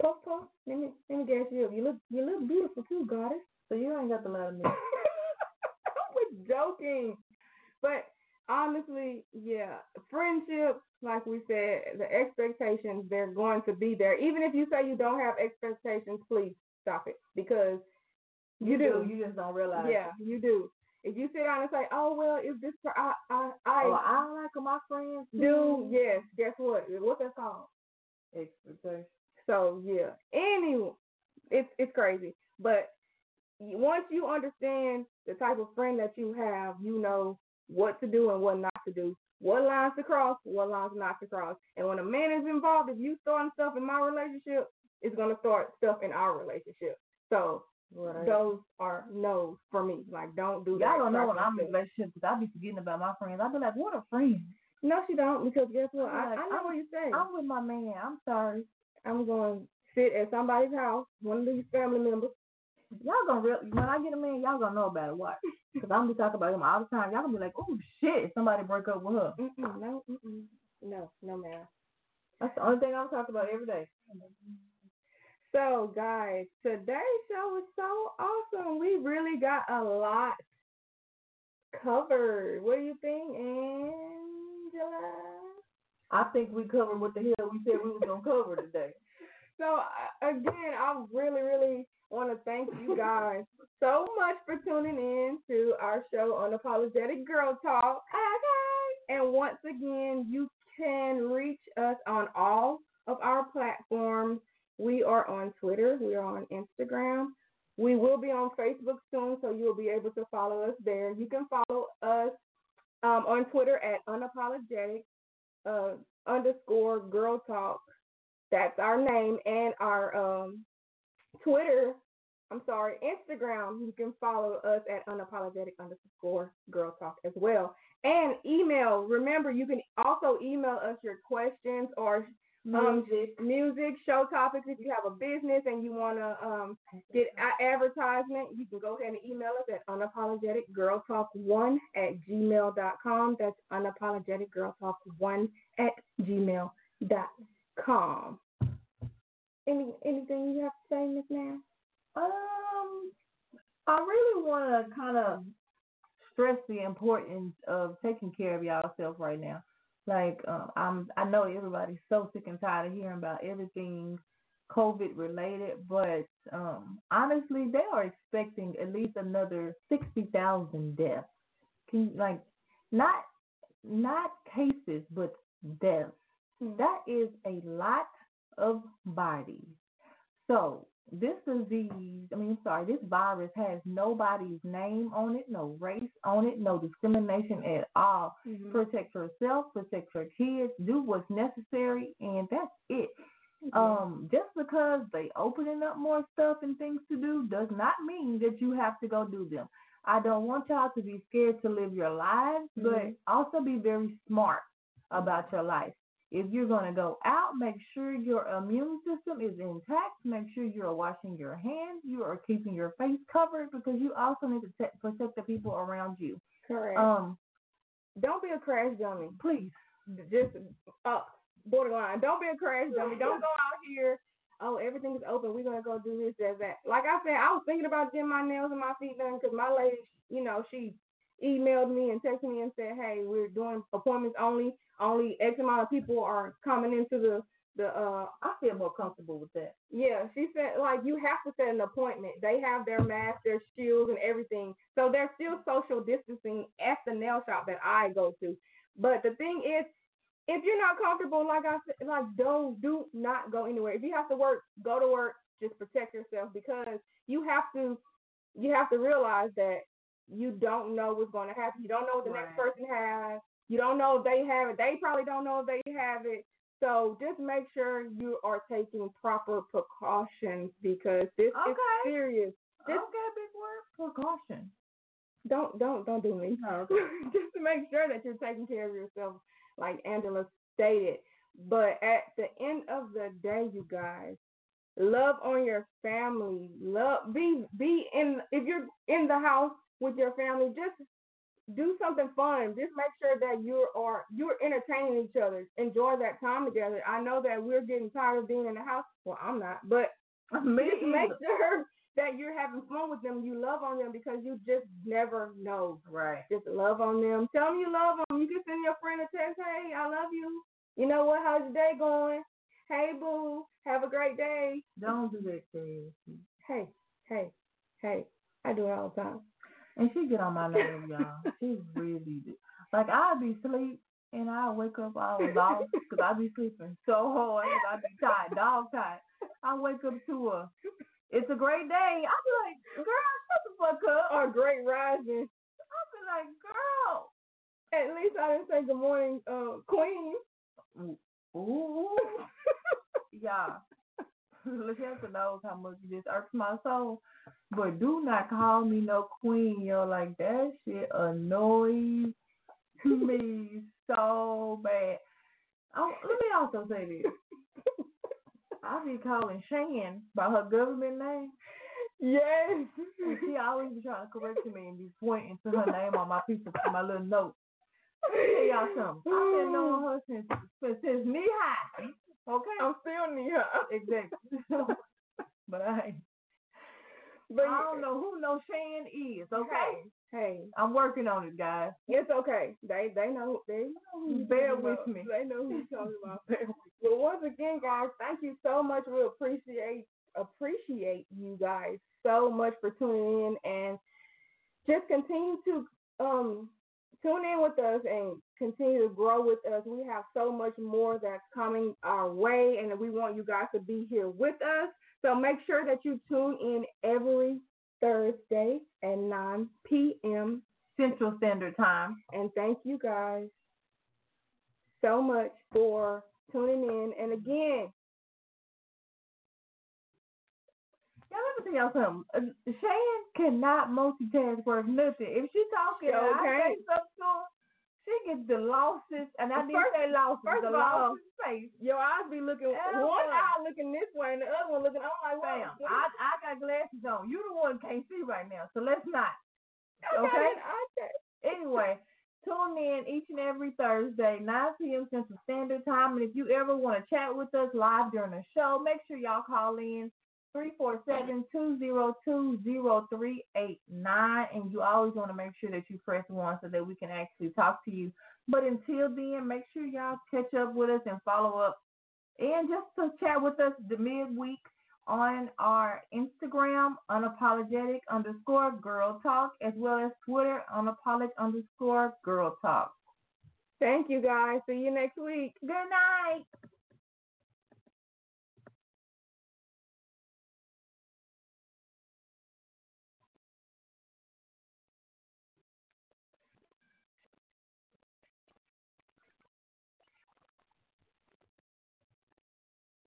Puff puff. Let me let me guess you. up. You look you look beautiful too, goddess. So you ain't got the to let me. I was joking. But honestly, yeah, friendships, like we said, the expectations they're going to be there. Even if you say you don't have expectations, please stop it because you, do. You just don't realize. Yeah, you do. If you sit down and say, "Oh well, if this per- I I I Oh, I like my friends. do," yes, guess what? What's that called? Expectation. So yeah. Anyway, it's it's crazy, but once you understand the type of friend that you have, you know what to do and what not to do, what lines to cross, what lines not to cross. And when a man is involved, if you starting stuff in my relationship, it's gonna start stuff in our relationship. So Right. those are no's for me. Like don't do that. Y'all don't know when I'm in a stuff. relationship because I be forgetting about my friends. I be like, what a friend. No, she don't because guess what? I, I'm like, I know I'm- what you say. I'm with my man. I'm sorry. I'm going to sit at somebody's house, one of these family members. Y'all gonna real when I get a man, y'all gonna know about it. Watch, because I'm gonna be talking about him all the time. Y'all gonna be like, oh shit, somebody break up with her. Mm-mm, no, mm-mm. no, no, ma'am. That's the only thing I'm talking about every day. So, guys, today's show was so awesome. We really got a lot covered. What do you think, Angela? I think we covered what the hell we said we was gonna cover today. So, again, I really, really want to thank you guys so much for tuning in to our show, Unapologetic Girl Talk. Okay. And once again, you can reach us on all of our platforms. We are on Twitter, we are on Instagram. We will be on Facebook soon, so you'll be able to follow us there. You can follow us um, on Twitter at unapologetic uh, underscore girl talk. That's our name, and our um, Twitter I'm sorry, Instagram, you can follow us at unapologetic underscore girl talk as well. And email, remember, you can also email us your questions or um, Music. music, show topics. If you have a business and you want to um, get advertisement, you can go ahead and email us at unapologeticgirltalk1 at gmail.com. That's unapologeticgirltalk1 at gmail.com. Any, anything you have to say, Miss Nash? Um, I really want to kind of stress the importance of taking care of yourself right now. Like, um, I'm, I know everybody's so sick and tired of hearing about everything COVID related, but um, honestly, they are expecting at least another sixty thousand deaths. Can like not not cases, but deaths. That is a lot of bodies. So this disease, I mean, sorry, this virus has nobody's name on it, no race on it, no discrimination at all. Mm-hmm. Protect yourself, protect your kids, do what's necessary, and that's it. Um, just because they opening up more stuff and things to do does not mean that you have to go do them. I don't want y'all to be scared to live your lives, but Mhm. also be very smart about your life. If you're going to go out, make sure your immune system is intact. Make sure you're washing your hands. You are keeping your face covered because you also need to te- protect the people around you. Correct. Um, Don't be a crash dummy. please. Just uh, borderline. Don't be a crash dummy. Don't go out here. Oh, everything is open. We're gonna go do this, that, that. Like I said, I was thinking about getting my nails and my feet done because my lady, you know, she emailed me and texted me and said, "Hey, we're doing appointments only. Only X amount of people are coming into the the uh I feel more comfortable with that. yeah, she said like you have to set an appointment. They have their masks, their shields, and everything. So there's still social distancing at the nail shop that I go to. But the thing is, if you're not comfortable, like I said, like don't do not go anywhere. If you have to work, go to work. Just protect yourself because you have to you have to realize that you don't know what's going to happen. You don't know what the next person has. You don't know if they have it. They probably don't know if they have it. So just make sure you are taking proper precautions because this is serious. Just okay, big word. Precaution. don't don't don't do me. No, just to make sure that you're taking care of yourself, like Angela stated. But at the end of the day, you guys, love on your family. Love be be in if you're in the house with your family, just do something fun. Just make sure that you are you're entertaining each other. Enjoy that time together. I know that we're getting tired of being in the house. Well, I'm not, but Me just make sure that you're having fun with them. You love on them because you just never know. Right. Just love on them. Tell them you love them. You can send your friend a text. Hey, I love you. You know what? How's your day going? Hey, boo. Have a great day. Don't do that, Chris. Hey, hey, hey. I do it all the time. And she get on my nerves, y'all. She really do. Like I'll be asleep and I'll wake up all lost because I be sleeping so hard I be tired, dog tired. I wake up to a, it's a great day. I be like, girl, shut the fuck up. Or great rising. I be like, girl. At least I didn't say good morning, uh, Queen. Ooh. yeah. Listen knows how much this irks my soul. But do not call me no queen, yo. Like that shit annoys me so bad. Oh, let me also say this. I be calling Shan by her government name. Yes. And she always be trying to correct me and be pointing to her name on my piece of my little note. Let me tell y'all something. I've been knowing her since since, since knee high. Okay? I'm still near her. Exactly. but I. But I don't know who no Shan is, okay? Hey, I'm working on it, guys. it's okay. They they know they know who Bear with about. me. They know who you're talking about. But once again, guys, thank you so much. We appreciate appreciate you guys so much for tuning in and just continue to um tune in with us and continue to grow with us. We have so much more that's coming our way, and we want you guys to be here with us. So make sure that you tune in every Thursday at 9 p.m. Central Standard Time. And thank you guys so much for tuning in. And again, Let me tell y'all something. Uh, Shan cannot multitask worth nothing. If she talking, and I okay. say something to her, she gets the losses, and I didn't first- say losses, first the of all, losses face. Your eyes be looking Hell one eye looking this way and the other one looking. I'm like, Bam. I I got glasses on. You the one can't see right now, so let's not. Okay. it. I got it. Anyway, tune in each and every Thursday, 9 p.m. Central Standard Time. And if you ever want to chat with us live during the show, make sure y'all call in 347-202-0389. And you always want to make sure that you press 1 so that we can actually talk to you. But until then, make sure y'all catch up with us and follow up. And just to chat with us the midweek on our Instagram, unapologetic underscore girl talk, as well as Twitter, unapologetic underscore girl talk. Thank you guys. See you next week. Good night.